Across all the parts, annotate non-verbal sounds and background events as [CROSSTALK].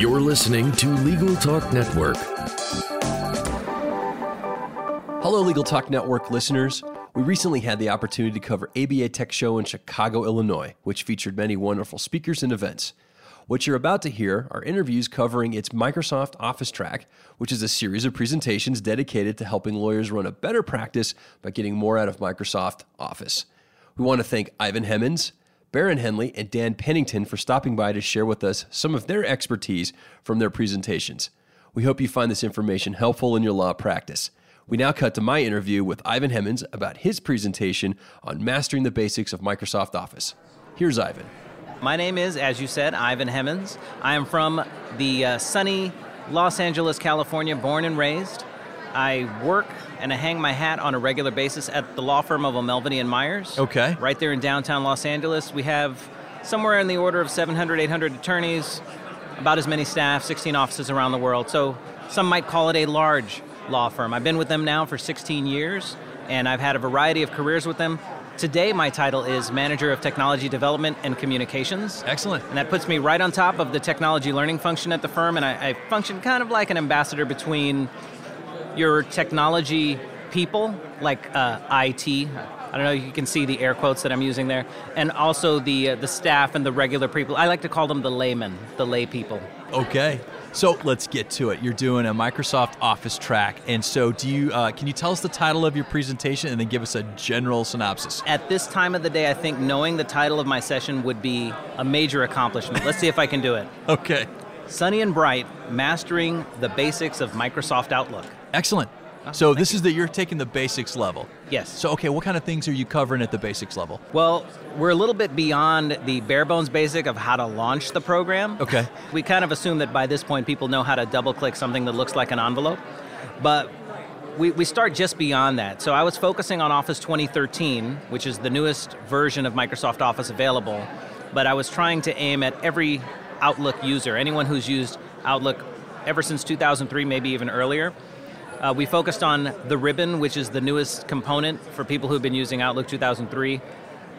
You're listening to Legal Talk Network. Hello, Legal Talk Network listeners. We recently had the opportunity to cover ABA Tech Show in Chicago, Illinois, which featured many wonderful speakers and events. What you're about to hear are interviews covering its Microsoft Office track, which is a series of presentations dedicated to helping lawyers run a better practice by getting more out of Microsoft Office. We want to thank Ivan Hemmans, Barron Henley, and Dan Pinnington for stopping by to share with us some of their expertise from their presentations. We hope you find this information helpful in your law practice. We now cut to my interview with Ivan Hemmans about his presentation on mastering the basics of Microsoft Office. Here's Ivan. My name is, as you said, Ivan Hemmans. I am from the uh, sunny Los Angeles, California, born and raised. I work and I hang my hat on a regular basis at the law firm of O'Melveny and Myers. Okay. Right there in downtown Los Angeles. We have somewhere in the order of 700, 800 attorneys, about as many staff, 16 offices around the world. So some might call it a large law firm. I've been with them now for 16 years, and I've had a variety of careers with them. Today, my title is Manager of Technology Development and Communications. Excellent. And that puts me right on top of the technology learning function at the firm, and I, I function kind of like an ambassador between your technology people, like uh, IT. I don't know. You can see the air quotes that I'm using there, and also the uh, the staff and the regular people. I like to call them the laymen, the lay people. Okay. So let's get to it. You're doing a Microsoft Office track, and so do you? Uh, can you tell us the title of your presentation and then give us a general synopsis? At this time of the day, I think knowing the title of my session would be a major accomplishment. Let's see if I can do it. [LAUGHS] Okay. Sunny and bright, mastering the basics of Microsoft Outlook. Excellent. Uh-huh. So this is that you're taking the basics level. Yes. So okay, what kind of things are you covering at the basics level? Well, we're a little bit beyond the bare bones basic of how to launch the program. Okay. [LAUGHS] We kind of assume that by this point people know how to double click something that looks like an envelope. But we, we start just beyond that. So I was focusing on Office 2013, which is the newest version of Microsoft Office available, but I was trying to aim at every Outlook user, anyone who's used Outlook ever since 2003, maybe even earlier. Uh, we focused on the ribbon, which is the newest component for people who've been using Outlook 2003.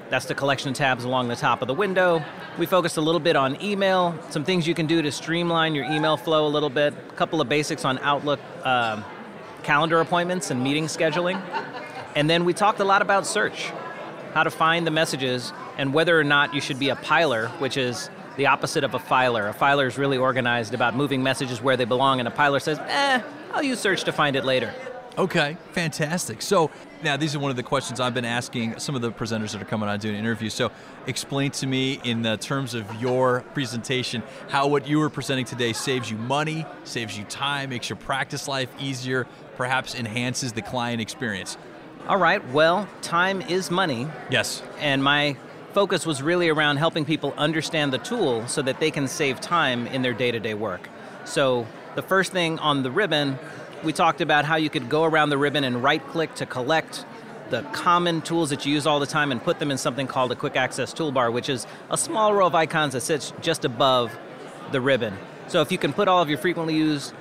That's the collection of tabs along the top of the window. We focused a little bit on email, some things you can do to streamline your email flow a little bit, a couple of basics on Outlook um, calendar appointments and meeting scheduling. And then we talked a lot about search, how to find the messages, and whether or not you should be a piler, which is the opposite of a filer. A filer is really organized about moving messages where they belong, and a piler says, eh, I'll use search to find it later. Okay, fantastic. So now these are one of the questions I've been asking some of the presenters that are coming on doing interviews. So explain to me in the terms of your presentation how what you were presenting today saves you money, saves you time, makes your practice life easier, perhaps enhances the client experience. All right, well, time is money. Yes. And my focus was really around helping people understand the tool so that they can save time in their day to day work. So, the first thing on the ribbon, we talked about how you could go around the ribbon and right click to collect the common tools that you use all the time and put them in something called a quick access toolbar, which is a small row of icons that sits just above the ribbon. So, if you can put all of your frequently used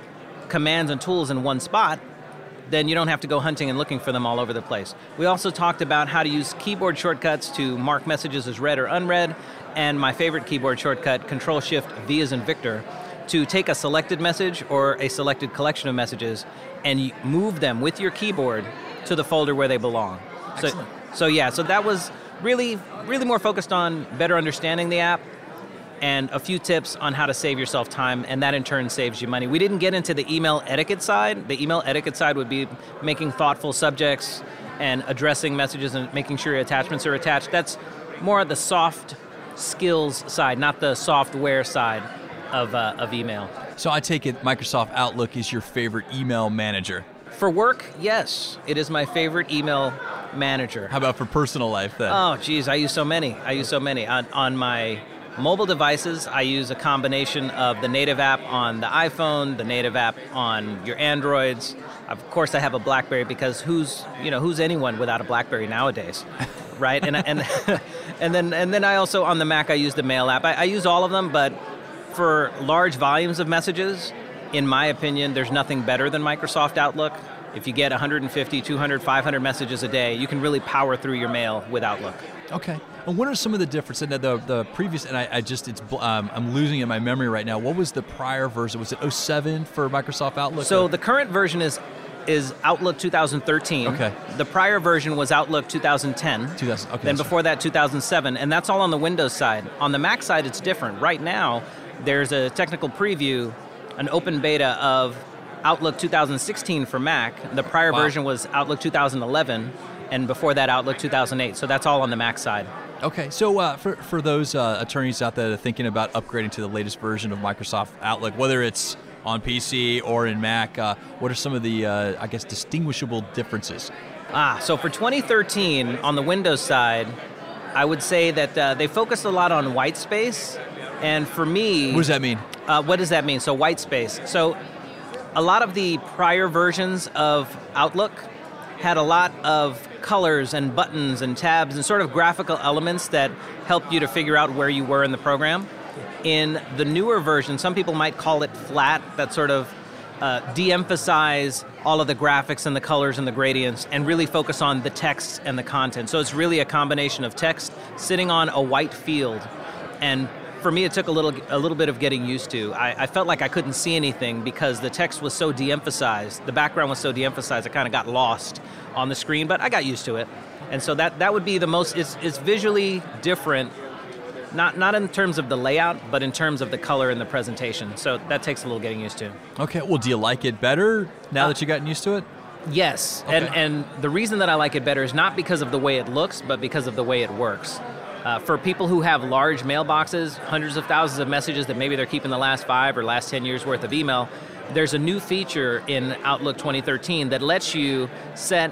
commands and tools in one spot, then you don't have to go hunting and looking for them all over the place. We also talked about how to use keyboard shortcuts to mark messages as read or unread, and my favorite keyboard shortcut, Control Shift V as in Victor, to take a selected message or a selected collection of messages and move them with your keyboard to the folder where they belong. Excellent. So, so yeah, so that was really, really more focused on better understanding the app and a few tips on how to save yourself time, and that in turn saves you money. We didn't get into the email etiquette side. The email etiquette side would be making thoughtful subjects and addressing messages and making sure your attachments are attached. That's more of the soft skills side, not the software side of, uh, of email. So I take it Microsoft Outlook is your favorite email manager. For work, yes, it is my favorite email manager. How about for personal life then? Oh, geez, I use so many. I use so many. On, on my mobile devices, I use a combination of the native app on the iPhone, the native app on your Androids. Of course, I have a BlackBerry because who's you know who's anyone without a BlackBerry nowadays, [LAUGHS] right? And and [LAUGHS] and then and then I also on the Mac I use the Mail app. I, I use all of them, but for large volumes of messages, in my opinion, there's nothing better than Microsoft Outlook. if you get 150, 200, 500 messages a day, you can really power through your mail with Outlook. Okay. And what are some of the differences? And the, the previous, and I, I just, it's, um, I'm losing it in my memory right now. What was the prior version? Was it 07 for Microsoft Outlook? So the current version is is Outlook 2013. Okay. The prior version was Outlook 2010. 2000. Okay. Then before that, 2007, and that's all on the Windows side. On the Mac side, it's different. Right now, there's a technical preview, an open beta of Outlook 2016 for Mac. The prior Wow. version was Outlook 2011, and before that, Outlook 2008. So that's all on the Mac side. Okay, so uh, for, for those uh, attorneys out there that are thinking about upgrading to the latest version of Microsoft Outlook, whether it's on PC or in Mac, uh, what are some of the, uh, I guess, distinguishable differences? Ah, so for 2013 on the Windows side, I would say that uh, they focused a lot on white space, and for me, What does that mean? Uh, what does that mean? So white space. So a lot of the prior versions of Outlook had a lot of colors and buttons and tabs and sort of graphical elements that helped you to figure out where you were in the program. In the newer version, some people might call it flat, that sort of uh, de-emphasize all of the graphics and the colors and the gradients and really focus on the text and the content. So it's really a combination of text sitting on a white field and for me it took a little a little bit of getting used to I, I felt like i couldn't see anything because the text was so de-emphasized the background was so de-emphasized i kind of got lost on the screen but i got used to it and so that that would be the most it's, it's visually different not not in terms of the layout but in terms of the color and the presentation so that takes a little getting used to Okay, well, do you like it better now Uh, that you've gotten used to it? Yes, okay. and and the reason that I like it better is not because of the way it looks, but because of the way it works. Uh, for people who have large mailboxes, hundreds of thousands of messages that maybe they're keeping the last five or last ten years worth of email, there's a new feature in Outlook 2013 that lets you set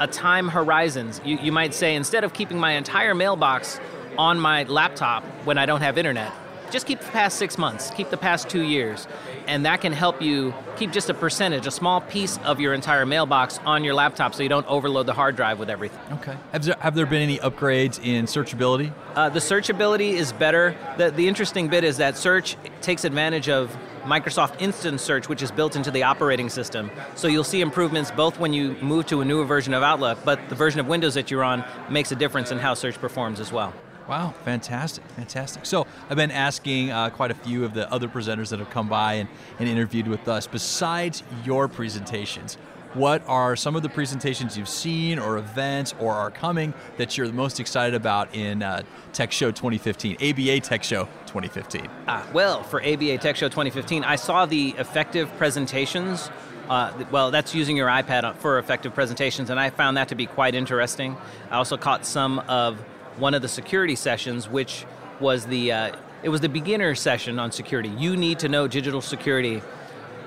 a time horizons. You, you might say instead of keeping my entire mailbox on my laptop when I don't have internet, just keep the past six months, keep the past two years, and that can help you keep just a percentage, a small piece of your entire mailbox on your laptop so you don't overload the hard drive with everything. Okay. Have there, have there been any upgrades in searchability? Uh, the searchability is better. The, the interesting bit is that search takes advantage of Microsoft Instant Search, which is built into the operating system. So you'll see improvements both when you move to a newer version of Outlook, but the version of Windows that you're on makes a difference in how search performs as well. Wow, fantastic, fantastic. So I've been asking uh, quite a few of the other presenters that have come by and, and interviewed with us. Besides your presentations, what are some of the presentations you've seen or events or are coming that you're the most excited about in uh, Tech Show 2015, ABA Tech Show 2015? Ah, well, for ABA Tech Show 2015, I saw the effective presentations. Uh, well, that's using your iPad for effective presentations, and I found that to be quite interesting. I also caught some of one of the security sessions, which was the uh, it was the beginner session on security. You need to know digital security,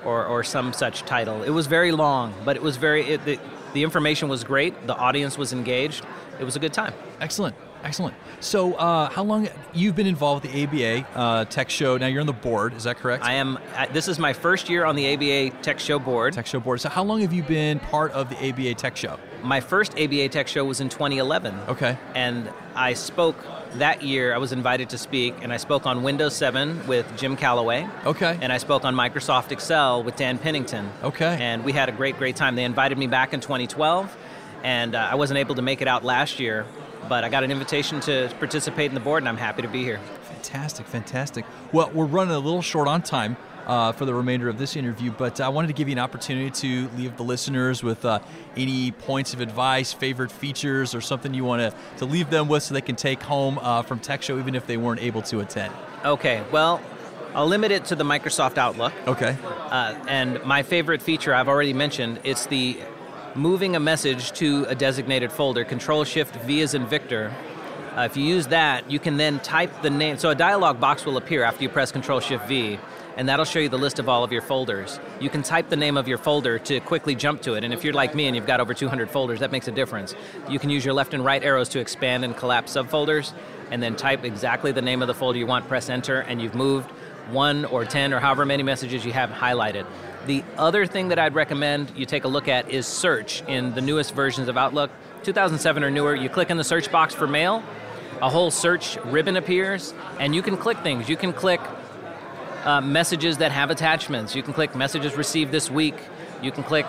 or, or some such title. It was very long, but it was very it, the, the information was great. The audience was engaged. It was a good time. Excellent, excellent. So, uh, how long you've been involved with the ABA uh, Tech Show? Now you're on the board, is that correct? I am. This is my first year on the ABA Tech Show board. Tech Show board. So, how long have you been part of the ABA Tech Show? My first ABA Tech Show was in 2011. Okay. And I spoke that year. I was invited to speak, and I spoke on Windows 7 with Jim Calloway. Okay. And I spoke on Microsoft Excel with Dan Pinnington. Okay. And we had a great, great time. They invited me back in 2012, and uh, I wasn't able to make it out last year, but I got an invitation to participate in the board, and I'm happy to be here. Fantastic, fantastic. Well, we're running a little short on time uh, for the remainder of this interview, but I wanted to give you an opportunity to leave the listeners with uh, any points of advice, favorite features, or something you want to, to leave them with so they can take home uh, from Tech Show even if they weren't able to attend. Okay, well, I'll limit it to the Microsoft Outlook. Okay. Uh, and my favorite feature I've already mentioned, it's the moving a message to a designated folder, Control Shift V as in Victor. Uh, if you use that, you can then type the name. So a dialog box will appear after you press Control Shift V, and that'll show you the list of all of your folders. You can type the name of your folder to quickly jump to it, and if you're like me and you've got over 200 folders, that makes a difference. You can use your left and right arrows to expand and collapse subfolders, and then type exactly the name of the folder you want, press Enter, and you've moved one or 10 or however many messages you have highlighted. The other thing that I'd recommend you take a look at is search in the newest versions of Outlook. 2007 or newer, you click in the search box for mail, a whole search ribbon appears, and you can click things. You can click uh, messages that have attachments. You can click messages received this week. You can click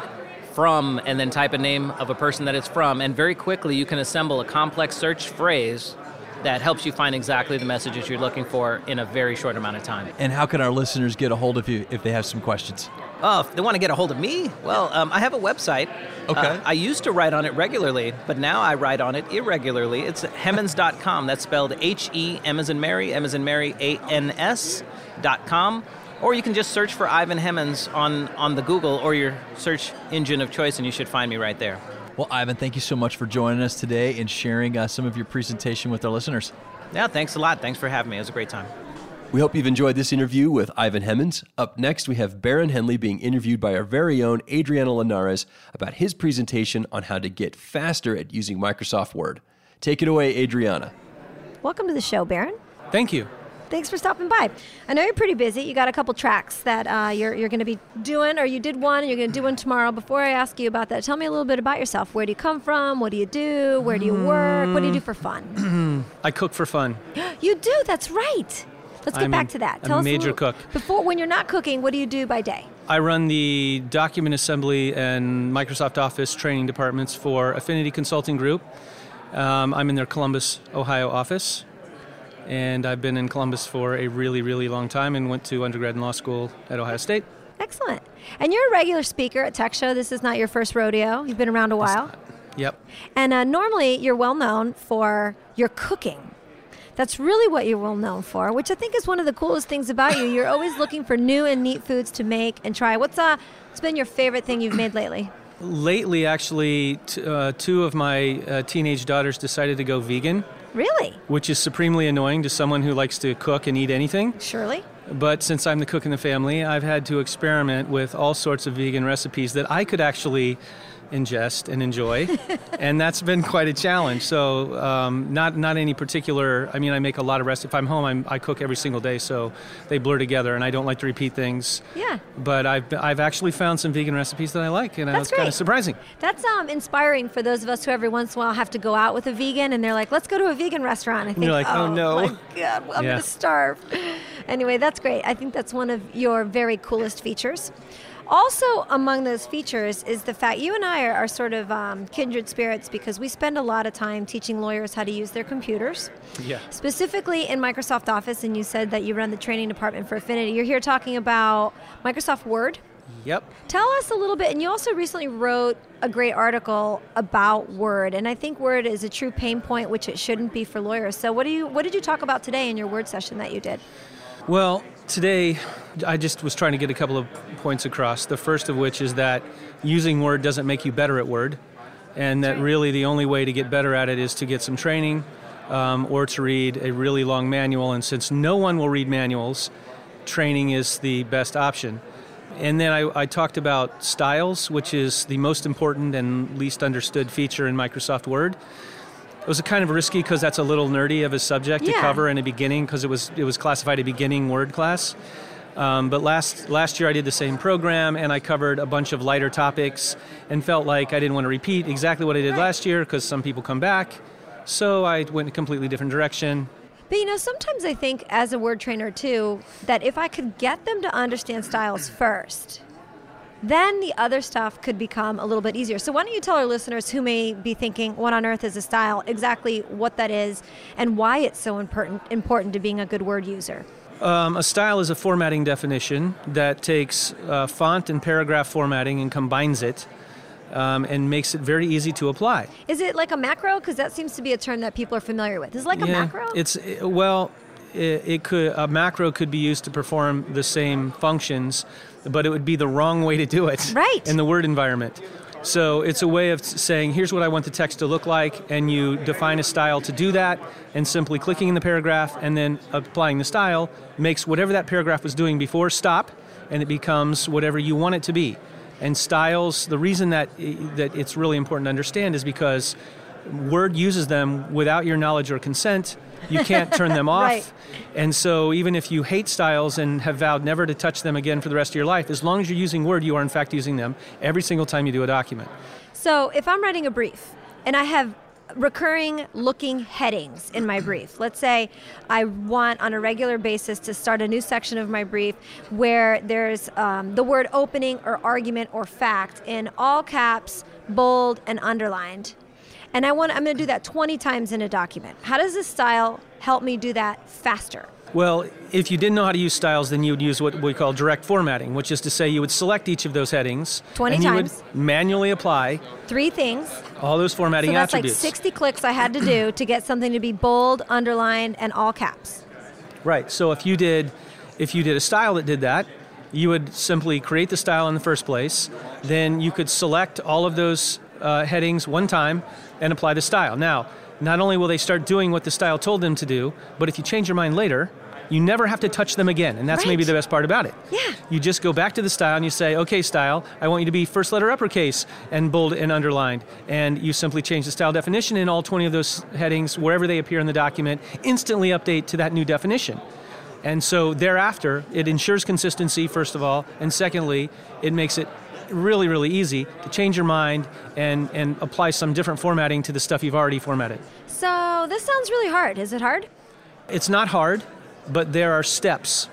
from and then type a name of a person that it's from, and very quickly you can assemble a complex search phrase that helps you find exactly the messages you're looking for in a very short amount of time. And how can our listeners get a hold of you if they have some questions? Oh, if they want to get a hold of me, well, um, I have a website. Okay. Uh, I used to write on it regularly, but now I write on it irregularly. It's hemmans.com. That's spelled H E M as in Mary, M as in Mary, A N S dot com. Or you can just search for Ivan Hemmans on, on the Google or your search engine of choice, and you should find me right there. Well, Ivan, thank you so much for joining us today and sharing uh, some of your presentation with our listeners. Yeah, thanks a lot. Thanks for having me. It was a great time. We hope you've enjoyed this interview with Ivan Hemmans. Up next, we have Barron Henley being interviewed by our very own Adriana Linares about his presentation on how to get faster at using Microsoft Word. Take it away, Adriana. Welcome to the show, Barron. Thank you. Thanks for stopping by. I know you're pretty busy. You got a couple tracks that uh, you're, you're going to be doing, or you did one and you're going to do one tomorrow. Before I ask you about that, tell me a little bit about yourself. Where do you come from? What do you do? Where do you work? What do you do for fun? [CLEARS THROAT] I cook for fun. [GASPS] you do, that's right. Let's get I'm back a- to that. a Tell us major little- cook. Before, when you're not cooking, what do you do by day? I run the document assembly and Microsoft Office training departments for Affinity Consulting Group. Um, I'm in their Columbus, Ohio office. And I've been in Columbus for a really, really long time and went to undergrad and law school at Ohio State. Excellent. And you're a regular speaker at Tech Show. This is not your first rodeo. You've been around a while. Yep. And uh, normally you're well known for your cooking. That's really what you're well known for, which I think is one of the coolest things about you. You're always looking for new and neat foods to make and try. What's uh, what's been your favorite thing you've made lately? Lately, actually, t- uh, two of my uh, teenage daughters decided to go vegan, Really? which is supremely annoying to someone who likes to cook and eat anything. Surely? But since I'm the cook in the family, I've had to experiment with all sorts of vegan recipes that I could actually ingest and enjoy, [LAUGHS] and that's been quite a challenge. So, um, not not any particular. I mean, I make a lot of recipes. If I'm home, I'm, I cook every single day, so they blur together, and I don't like to repeat things. Yeah. But I've I've actually found some vegan recipes that I like, and That's kind of surprising. That's um, inspiring for those of us who every once in a while have to go out with a vegan and they're like, let's go to a vegan restaurant. I think, you're like, "Oh, no." my God, I'm Yeah. going to starve. Anyway, that's great. I think that's one of your very coolest features. Also, among those features is the fact you and I are, are sort of um, kindred spirits because we spend a lot of time teaching lawyers how to use their computers. Yeah. Specifically in Microsoft Office, and you said that you run the training department for Affinity. You're here talking about Microsoft Word. Yep. Tell us a little bit, and you also recently wrote a great article about Word, and I think Word is a true pain point, which it shouldn't be for lawyers. So, what do you, what did you talk about today in your Word session that you did? Well, today I just was trying to get a couple of points across. The first of which is that using Word doesn't make you better at Word, and that really the only way to get better at it is to get some training um, or to read a really long manual. And since no one will read manuals, training is the best option. And then I, I talked about styles, which is the most important and least understood feature in Microsoft Word. It was a kind of risky because that's a little nerdy of a subject to cover in a beginning because it was it was classified a beginning word class. Um, but last last year I did the same program and I covered a bunch of lighter topics and felt like I didn't want to repeat exactly what I did Right. last year because some people come back. So I went a completely different direction. But you know, sometimes I think as a word trainer too, that if I could get them to understand styles first, then the other stuff could become a little bit easier. So why don't you tell our listeners who may be thinking, what on earth is a style, exactly what that is, and why it's so important important to being a good word user? Um, a style is a formatting definition that takes uh, font and paragraph formatting and combines it um, and makes it very easy to apply. Is it like a macro? Because that seems to be a term that people are familiar with. Is it like a macro? It's well, it, it could a macro could be used to perform the same functions, but it would be the wrong way to do it. Right. In the word environment. So it's a way of saying, here's what I want the text to look like, and you define a style to do that, and simply clicking in the paragraph and then applying the style makes whatever that paragraph was doing before stop, and it becomes whatever you want it to be. And styles, the reason that that it's really important to understand is because Word uses them without your knowledge or consent. You can't turn them [LAUGHS] off. Right. And so, even if you hate styles and have vowed never to touch them again for the rest of your life, as long as you're using Word, you are in fact using them every single time you do a document. So if I'm writing a brief and I have recurring looking headings in my brief. Let's say I want on a regular basis to start a new section of my brief where there's um, the word opening or argument or fact in all caps, bold, and underlined. And I want I'm going to do that 20 times in a document. How does this style help me do that faster? Well, if you didn't know how to use styles, then you would use what we call direct formatting, which is to say you would select each of those headings 20 and times. you would manually apply Three things. all those formatting So that's attributes. like 60 clicks I had to do to get something to be bold, underlined, and all caps. Right. So if you did if you did a style that did that, you would simply create the style in the first place. Then you could select all of those uh, headings one time and apply the style. Now, not only will they start doing what the style told them to do, but if you change your mind later, you never have to touch them again, and that's maybe the best part about it. Yeah. You just go back to the style and you say, "Okay, style, I want you to be first letter uppercase and bold and underlined," and you simply change the style definition in all 20 of those headings wherever they appear in the document. Instantly update to that new definition. And so thereafter, it ensures consistency, first of all, and secondly, it makes it really, really easy to change your mind and, and apply some different formatting to the stuff you've already formatted. So this sounds really hard. Is it hard? It's not hard, but there are steps.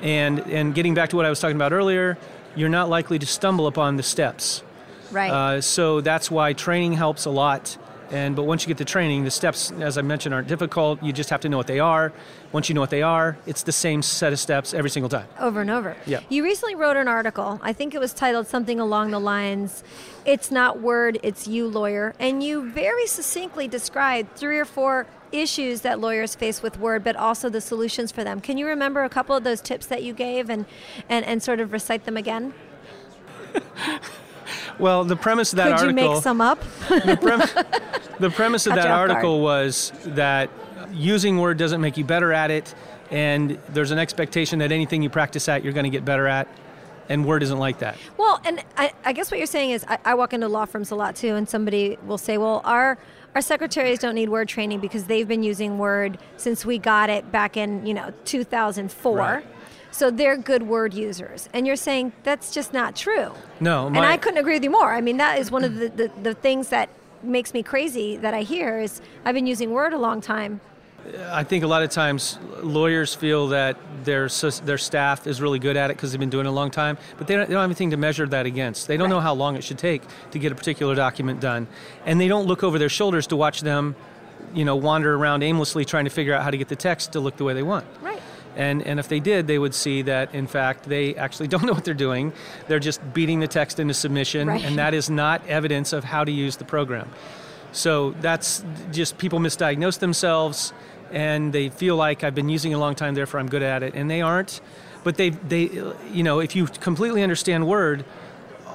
And, and getting back to what I was talking about earlier, you're not likely to stumble upon the steps. Right. Uh, so that's why training helps a lot. And but once you get the training, the steps, as I mentioned, aren't difficult. You just have to know what they are. Once you know what they are, it's the same set of steps every single time. over and over. Yeah. You recently wrote an article. I think it was titled something along the lines, "It's not word, it's you, lawyer." And you very succinctly described three or four issues that lawyers face with word, but also the solutions for them. Can you remember a couple of those tips that you gave and and, and sort of recite them again? [LAUGHS] Well, the premise of that Could article. you make some up? the, prem- [LAUGHS] the premise of Caught that off guard. article was that using Word doesn't make you better at it, and there's an expectation that anything you practice at, you're going to get better at, and Word isn't like that. Well, and I, I guess what you're saying is I, I walk into law firms a lot too, and somebody will say, well, our our secretaries don't need word training because they've been using Word since we got it back in you know 2004. Right. So they're good word users, and you're saying that's just not true. No, and I couldn't agree with you more. I mean, that is one of the, the, the things that makes me crazy that I hear is I've been using Word a long time. I think a lot of times lawyers feel that their their staff is really good at it because they've been doing it a long time, but they don't, they don't have anything to measure that against. They don't know how long it should take to get a particular document done, and they don't look over their shoulders to watch them, you know, wander around aimlessly trying to figure out how to get the text to look the way they want. Right. And, and if they did, they would see that, in fact, they actually [LAUGHS] don't know what they're doing. They're just beating the text into submission, Right. and that is not evidence of how to use the program. So that's just people misdiagnose themselves, and they feel like I've been using it a long time, therefore I'm good at it, and they aren't. But they, they, you know, if you completely understand Word,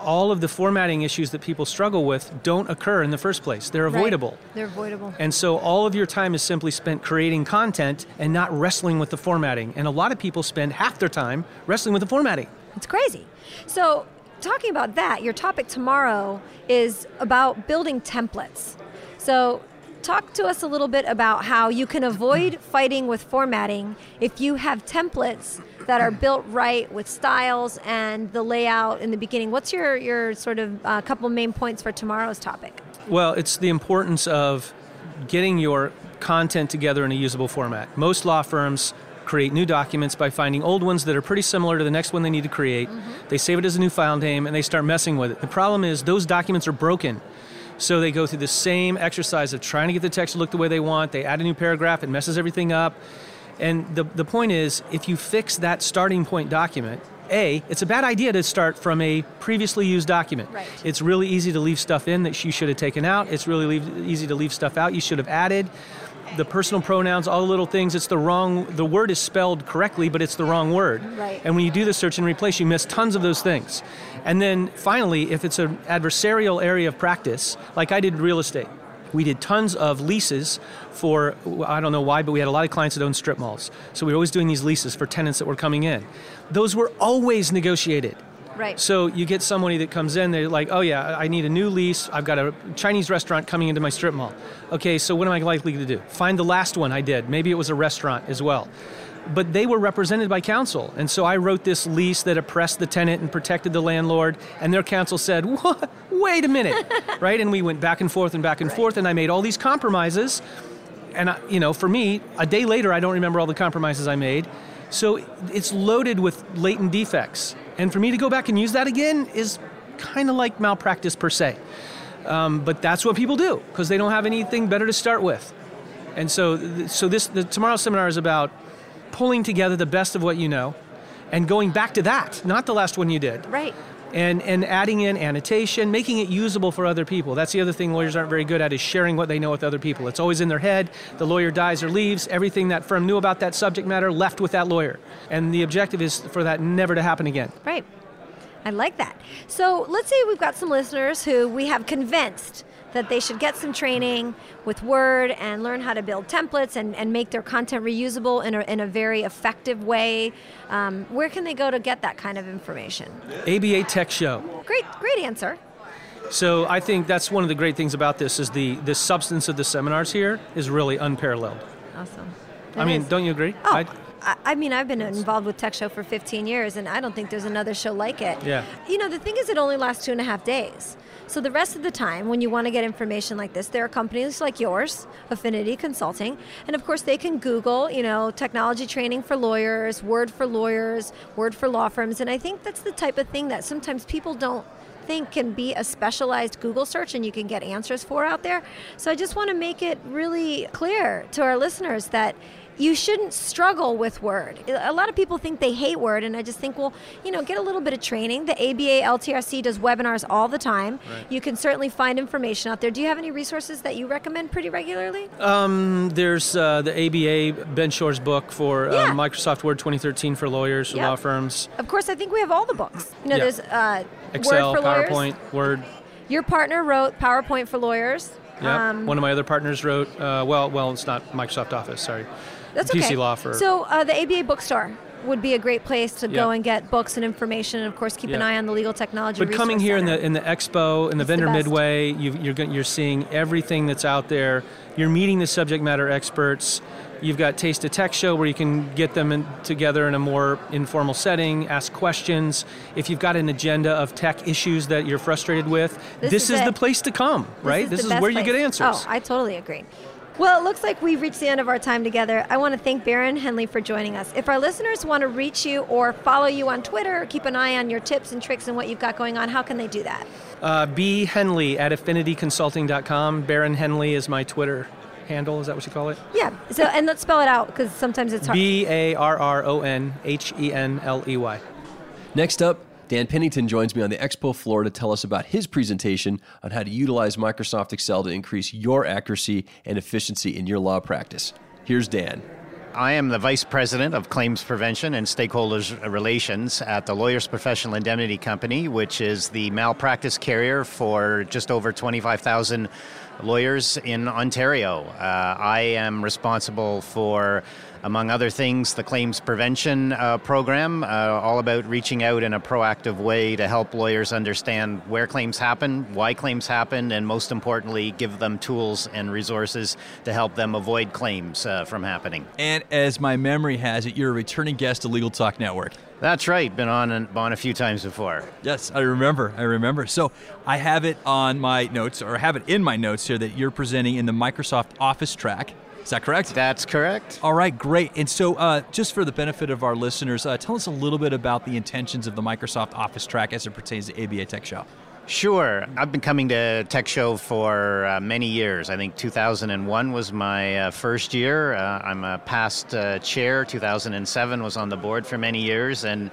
all of the formatting issues that people struggle with don't occur in the first place. They're Right. avoidable. They're avoidable. And so all of your time is simply spent creating content and not wrestling with the formatting. And a lot of people spend half their time wrestling with the formatting. It's crazy. So, talking about that, your topic tomorrow is about building templates. So, talk to us a little bit about how you can avoid fighting with formatting if you have templates that are built right with styles and the layout in the beginning. What's your, your sort of uh, couple main points for tomorrow's topic? Well, it's the importance of getting your content together in a usable format. Most law firms create new documents by finding old ones that are pretty similar to the next one they need to create. They save it as a new file name and they start messing with it. The problem is those documents are broken. So they go through the same exercise of trying to get the text to look the way they want. They add a new paragraph, it messes everything up. And the, the point is, if you fix that starting point document, A, it's a bad idea to start from a previously used document. Right. It's really easy to leave stuff in that you should have taken out. It's really leave, easy to leave stuff out you should have added. The personal pronouns, all the little things, it's the wrong, the word is spelled correctly, but it's the wrong word. Right. And when you do the search and replace, you miss tons of those things. And then finally, if it's an adversarial area of practice, like I did real estate, we did tons of leases for, I don't know why, but we had a lot of clients that owned strip malls. So we were always doing these leases for tenants that were coming in. Those were always negotiated. Right. So you get somebody that comes in, they're like, oh yeah, I need a new lease. I've got a Chinese restaurant coming into my strip mall. Okay, so what am I likely to do? Find the last one I did. Maybe it was a restaurant as well. But they were represented by counsel. And so I wrote this lease that oppressed the tenant and protected the landlord, and their counsel said, what? Wait a minute, [LAUGHS] right? And we went back and forth and back and forth, and I made all these compromises. And, I, you know, for me, a day later, I don't remember all the compromises I made. So it's loaded with latent defects. And for me to go back and use that again is kind of like malpractice per se. Um, but that's what people do because they don't have anything better to start with. And so, so this the tomorrow's seminar is about pulling together the best of what you know, and going back to that, not the last one you did. Right. And, and adding in annotation, making it usable for other people. That's the other thing lawyers aren't very good at is sharing what they know with other people. It's always in their head. The lawyer dies or leaves. Everything that firm knew about that subject matter left with that lawyer. And the objective is for that never to happen again. Right. I like that. So let's say we've got some listeners who we have convinced that they should get some training with Word and learn how to build templates and, and make their content reusable in a, in a very effective way. Um, where can they go to get that kind of information? ABA Tech Show. Great, great answer. So I think that's one of the great things about this is the, the substance of the seminars here is really unparalleled. Awesome. I mean, is. don't you agree? Oh, I- I, I mean, I've been involved with Tech Show for 15 years, and I don't think there's another show like it. Yeah. You know, the thing is, it only lasts two and a half days. So the rest of the time, when you want to get information like this, there are companies like yours, Affinity Consulting, and of course they can Google, you know, technology training for lawyers, Word for lawyers, Word for law firms, and I think that's the type of thing that sometimes people don't think can be a specialized Google search and you can get answers for out there. So I just want to make it really clear to our listeners that you shouldn't struggle with Word. A lot of people think they hate Word, and I just think, well, you know, get a little bit of training. The ABA LTRC does webinars all the time. You can certainly find information out there. Do you have any resources that you recommend pretty regularly? Um, there's uh, the ABA Ben Schorr's book for uh, Microsoft Word 2013 for lawyers, for Yeah. law firms, Of course, I think we have all the books. You know, Yeah. there's uh, Excel, Word for lawyers. PowerPoint, Word. Your partner wrote PowerPoint for lawyers. Yeah. Um, One of my other partners wrote. Uh, well, well, it's not Microsoft Office. Sorry. That's PC okay. Law for. So uh, the ABA bookstore would be a great place to go and get books and information, and of course keep an eye on the Legal Technology. But coming here in the in the expo in the It's the vendor best. midway, you, you're you're seeing everything that's out there. You're meeting the subject matter experts. You've got Taste of Tech show where you can get them in, together in a more informal setting, ask questions. If you've got an agenda of tech issues that you're frustrated with, This this, is is, the place to come, right? This This is, is, the best where you get answers. Oh, I totally agree. Well, it looks like we've reached the end of our time together. I want to thank Barron Henley for joining us. If our listeners want to reach you or follow you on Twitter, keep an eye on your tips and tricks and what you've got going on, how can they do that? Uh, B Henley at affinityconsulting.com. Barron Henley is my Twitter handle. Is that what you call it? Yeah. So and let's spell it out because sometimes it's hard. B A R R O N H E N L E Y. Next up, Dan Pinnington joins me on the expo floor to tell us about his presentation on how to utilize Microsoft Excel to increase your accuracy and efficiency in your law practice. Here's Dan. I am the Vice President of Claims Prevention and Stakeholders Relations at the Lawyers Professional Indemnity Company, which is the malpractice carrier for just over 25,000 lawyers in Ontario. Uh, I am responsible for, among other things, the claims prevention uh, program, uh, all about reaching out in a proactive way to help lawyers understand where claims happen, why claims happen, and most importantly, give them tools and resources to help them avoid claims uh, from happening. And as my memory has it, you're a returning guest to Legal Talk Network. That's right. Been on and on a few times before. Yes, I remember. I remember. So I have it on my notes, or I have it in my notes here, that you're presenting in the Microsoft Office track. Is that correct? That's correct. All right, great. And so, uh, just for the benefit of our listeners, uh, tell us a little bit about the intentions of the Microsoft Office track as it pertains to ABA Tech Show. Sure. I've been coming to Tech Show for uh, many years. I think 2001 was my uh, first year. Uh, I'm a past uh, chair. 2007 was on the board for many years. And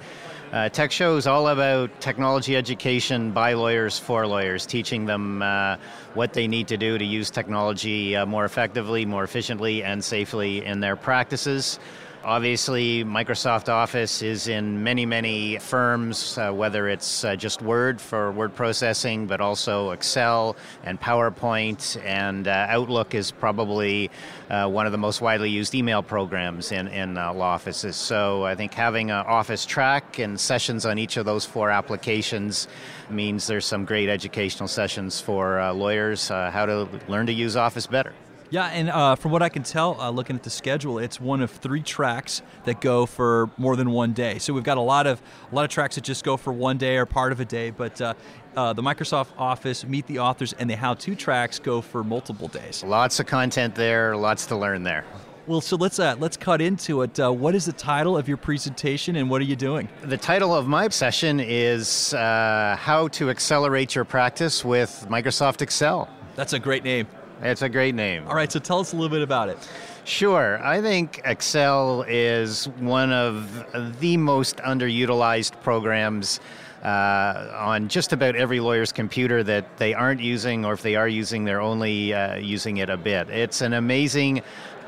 uh, Tech Show is all about technology education by lawyers for lawyers, teaching them uh, what they need to do to use technology more effectively, more efficiently, and safely in their practices. Obviously, Microsoft Office is in many, many firms, uh, whether it's uh, just Word for word processing, but also Excel and PowerPoint, and uh, Outlook is probably uh, one of the most widely used email programs in, in uh, law offices. So I think having an office track and sessions on each of those four applications means there's some great educational sessions for uh, lawyers how to learn to use Office better. Yeah, and uh, from what I can tell, uh, looking at the schedule, it's one of three tracks that go for more than one day. So we've got a lot of a lot of tracks that just go for one day or part of a day. But uh, uh the Microsoft Office, Meet the Authors, and the How-To tracks go for multiple days. Lots of content there, lots to learn there. Well, so let's uh, let's cut into it. Uh, what is the title of your presentation, and what are you doing? The title of my session is uh, "How to Accelerate Your Practice with Microsoft Excel." That's a great name. It's a great name. All right, so tell us a little bit about it. Sure. I think Excel is one of the most underutilized programs uh, on just about every lawyer's computer that they aren't using, or if they are using, they're only uh, using it a bit. It's an amazing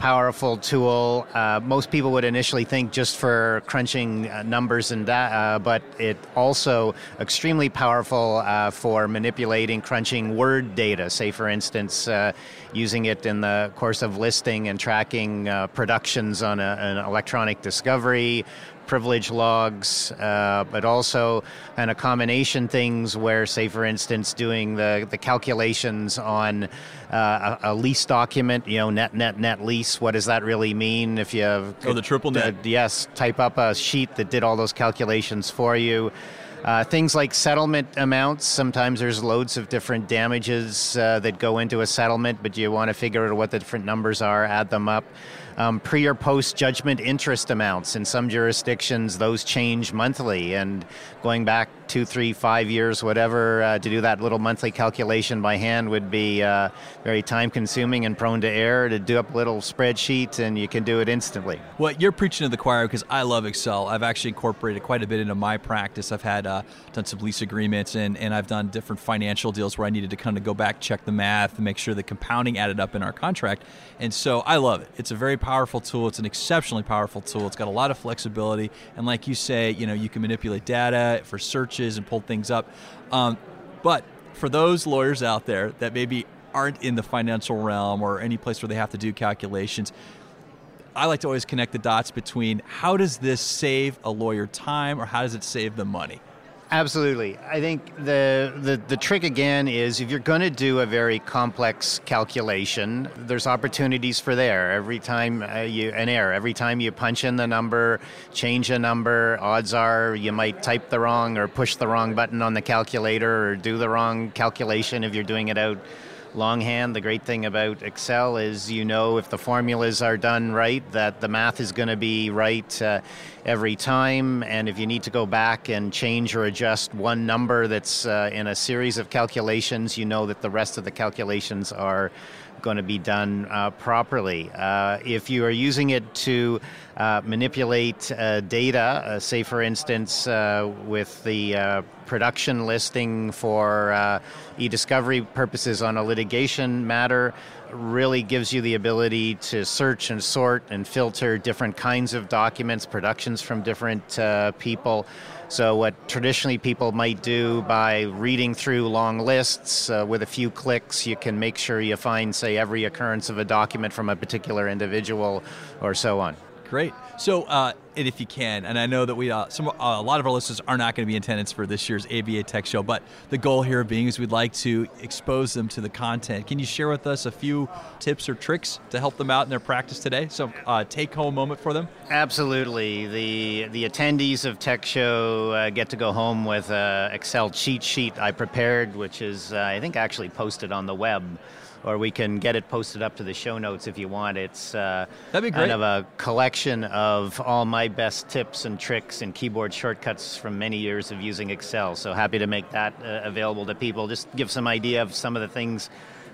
powerful tool. Uh, most people would initially think just for crunching uh, numbers and data, uh, but it also extremely powerful uh, for manipulating, crunching word data. Say, for instance, uh, using it in the course of listing and tracking productions on a, an electronic discovery privilege logs, uh, but also and a combination things where, say, for instance, doing the, the calculations on uh, a, a, lease document, you know, net, net, net lease. What does that really mean? If you have, oh, the triple net. Uh, yes, type up a sheet that did all those calculations for you. Uh, things like settlement amounts. Sometimes there's loads of different damages uh, that go into a settlement, but you want to figure out what the different numbers are, add them up um, pre or post judgment interest amounts. In some jurisdictions, those change monthly. And going back two, three, five years, whatever, uh, to do that little monthly calculation by hand would be uh, very time consuming and prone to error. To do up a little spreadsheet, and you can do it instantly. Well, you're preaching to the choir because I love Excel. I've actually incorporated quite a bit into my practice. I've had uh, done some lease agreements, and, and I've done different financial deals where I needed to kind of go back, check the math, and make sure the compounding added up in our contract. And so I love it. It's a very powerful tool. It's an exceptionally powerful tool. It's got a lot of flexibility, and like you say, you know, you can manipulate data for searches and pull things up. Um, but for those lawyers out there that maybe aren't in the financial realm or any place where they have to do calculations, I like to always connect the dots between how does this save a lawyer time or how does it save them money? Absolutely. I think the, the, the trick again is if you're going to do a very complex calculation, there's opportunities for there. Every time uh, you, an error, every time you punch in the number, change a number, odds are you might type the wrong or push the wrong button on the calculator or do the wrong calculation if you're doing it out longhand. The great thing about Excel is you know if the formulas are done right, that the math is going to be right uh, every time. And if you need to go back and change or adjust one number that's uh, in a series of calculations, you know that the rest of the calculations are going to be done uh, properly. Uh, if you are using it to uh, manipulate uh, data, uh, say for instance, with the production listing for e-discovery purposes on a litigation matter, really gives you the ability to search and sort and filter different kinds of documents, productions from different people. So, what traditionally people might do by reading through long lists uh, with a few clicks, you can make sure you find, say, every occurrence of a document from a particular individual or so on. Great. So, uh, and if you can, and I know that we uh, some uh, a lot of our listeners are not going to be in attendance for this year's ABA Tech Show, but the goal here being is we'd like to expose them to the content. Can you share with us a few tips or tricks to help them out in their practice today? So, uh, take home moment for them. Absolutely. The the attendees of Tech Show uh, get to go home with an Excel cheat sheet I prepared, which is uh, I think actually posted on the web or we can get it posted up to the show notes if you want. It's uh, That'd be great. kind of a collection of all my best tips and tricks and keyboard shortcuts from many years of using Excel. So happy to make that uh, available to people. Just give some idea of some of the things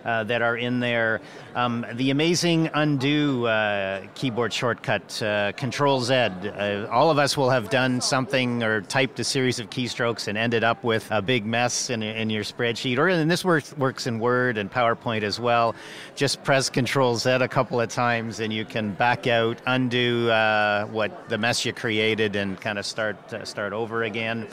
uh, that are in there. Um, the amazing undo uh, keyboard shortcut, uh, Control Z. Uh, all of us will have done something or typed a series of keystrokes and ended up with a big mess in, in your spreadsheet. Or and this works works in Word and PowerPoint as well. Just press Control Z a couple of times and you can back out, undo uh, what the mess you created, and kind of start start over again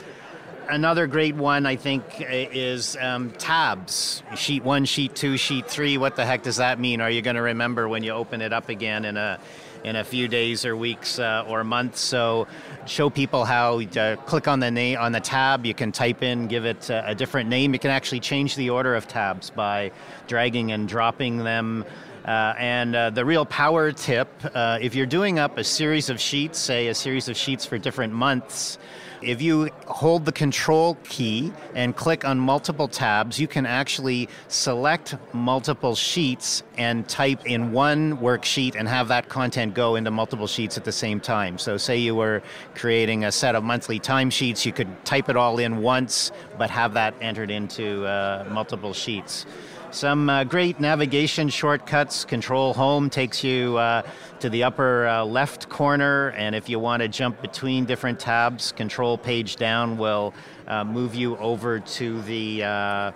another great one, I think, is um, tabs. Sheet one, sheet two, sheet three. What the heck does that mean? Are you going to remember when you open it up again in a in a few days or weeks uh, or months? So, show people how to click on the name on the tab. You can type in, give it a, a different name. You can actually change the order of tabs by dragging and dropping them. Uh, and uh, the real power tip uh, if you're doing up a series of sheets, say a series of sheets for different months, if you hold the control key and click on multiple tabs, you can actually select multiple sheets and type in one worksheet and have that content go into multiple sheets at the same time. So, say you were creating a set of monthly timesheets, you could type it all in once, but have that entered into uh, multiple sheets. Some uh, great navigation shortcuts. Control Home takes you uh, to the upper uh, left corner, and if you want to jump between different tabs, Control Page Down will uh, move you over to the uh,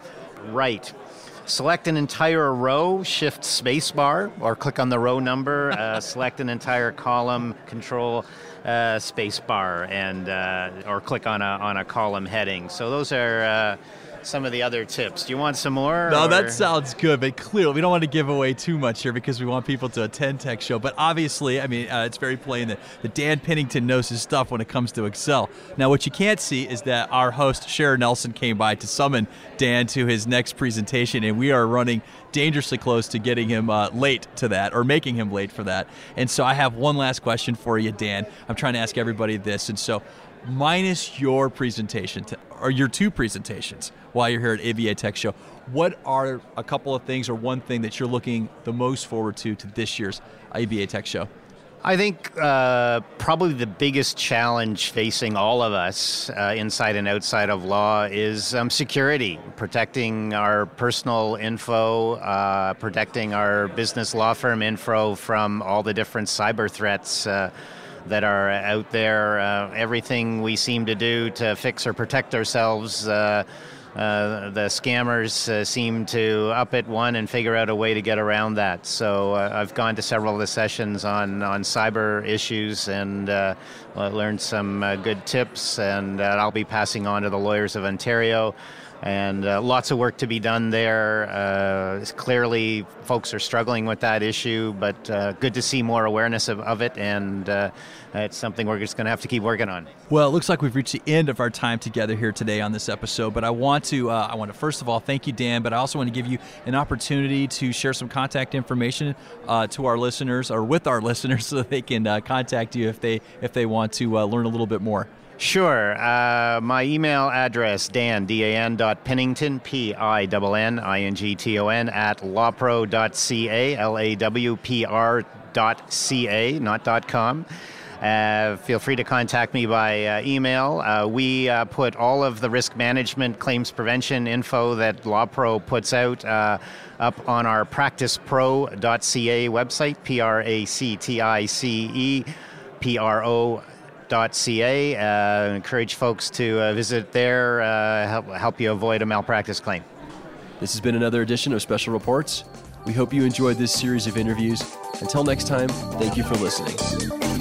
right. Select an entire row, shift spacebar, or click on the row number, uh, [LAUGHS] select an entire column, control uh, spacebar, and or click on a, on a column heading. So those are some of the other tips. Do you want some more? No, or? that sounds good, but clearly we don't want to give away too much here because we want people to attend Tech Show. But obviously, I mean, uh, it's very plain that, that Dan Pinnington knows his stuff when it comes to Excel. Now, what you can't see is that our host, Sharon Nelson, came by to summon Dan to his next presentation, and we are running dangerously close to getting him uh, late to that or making him late for that. And so I have one last question for you, Dan. I'm trying to ask everybody this. And so, minus your presentation, to, or your two presentations while you're here at ABA Tech Show, what are a couple of things or one thing that you're looking the most forward to to this year's ABA Tech Show? I think uh, probably the biggest challenge facing all of us uh, inside and outside of law is um, security, protecting our personal info, uh, protecting our business law firm info from all the different cyber threats uh, that are out there. Uh, everything we seem to do to fix or protect ourselves. Uh, uh, the scammers uh, seem to up at one and figure out a way to get around that. So uh, I've gone to several of the sessions on, on cyber issues and uh, learned some good tips, and I'll be passing on to the lawyers of Ontario and uh, lots of work to be done there. Uh, clearly, folks are struggling with that issue, but uh, good to see more awareness of, of it, and uh, it's something we're just going to have to keep working on. Well, it looks like we've reached the end of our time together here today on this episode. But I want to, uh, I want to first of all thank you, Dan. But I also want to give you an opportunity to share some contact information uh, to our listeners or with our [LAUGHS] listeners, so that they can contact you if they if they want to learn a little bit more. Sure. Uh, my email address, Dan, D-A-N dot Pinnington, P-I-N-N-I-N-G-T-O-N, at lawpro.ca, L-A-W-P-R dot C-A, not dot com. Uh, feel free to contact me by uh, email. Uh, we uh, put all of the risk management claims prevention info that LawPro puts out uh, up on our practicepro.ca website, P R A C T I C E P R O malpractice.ca. Uh, encourage folks to uh, visit there, uh, help, help you avoid a malpractice claim. This has been another edition of Special Reports. We hope you enjoyed this series of interviews. Until next time, thank you for listening.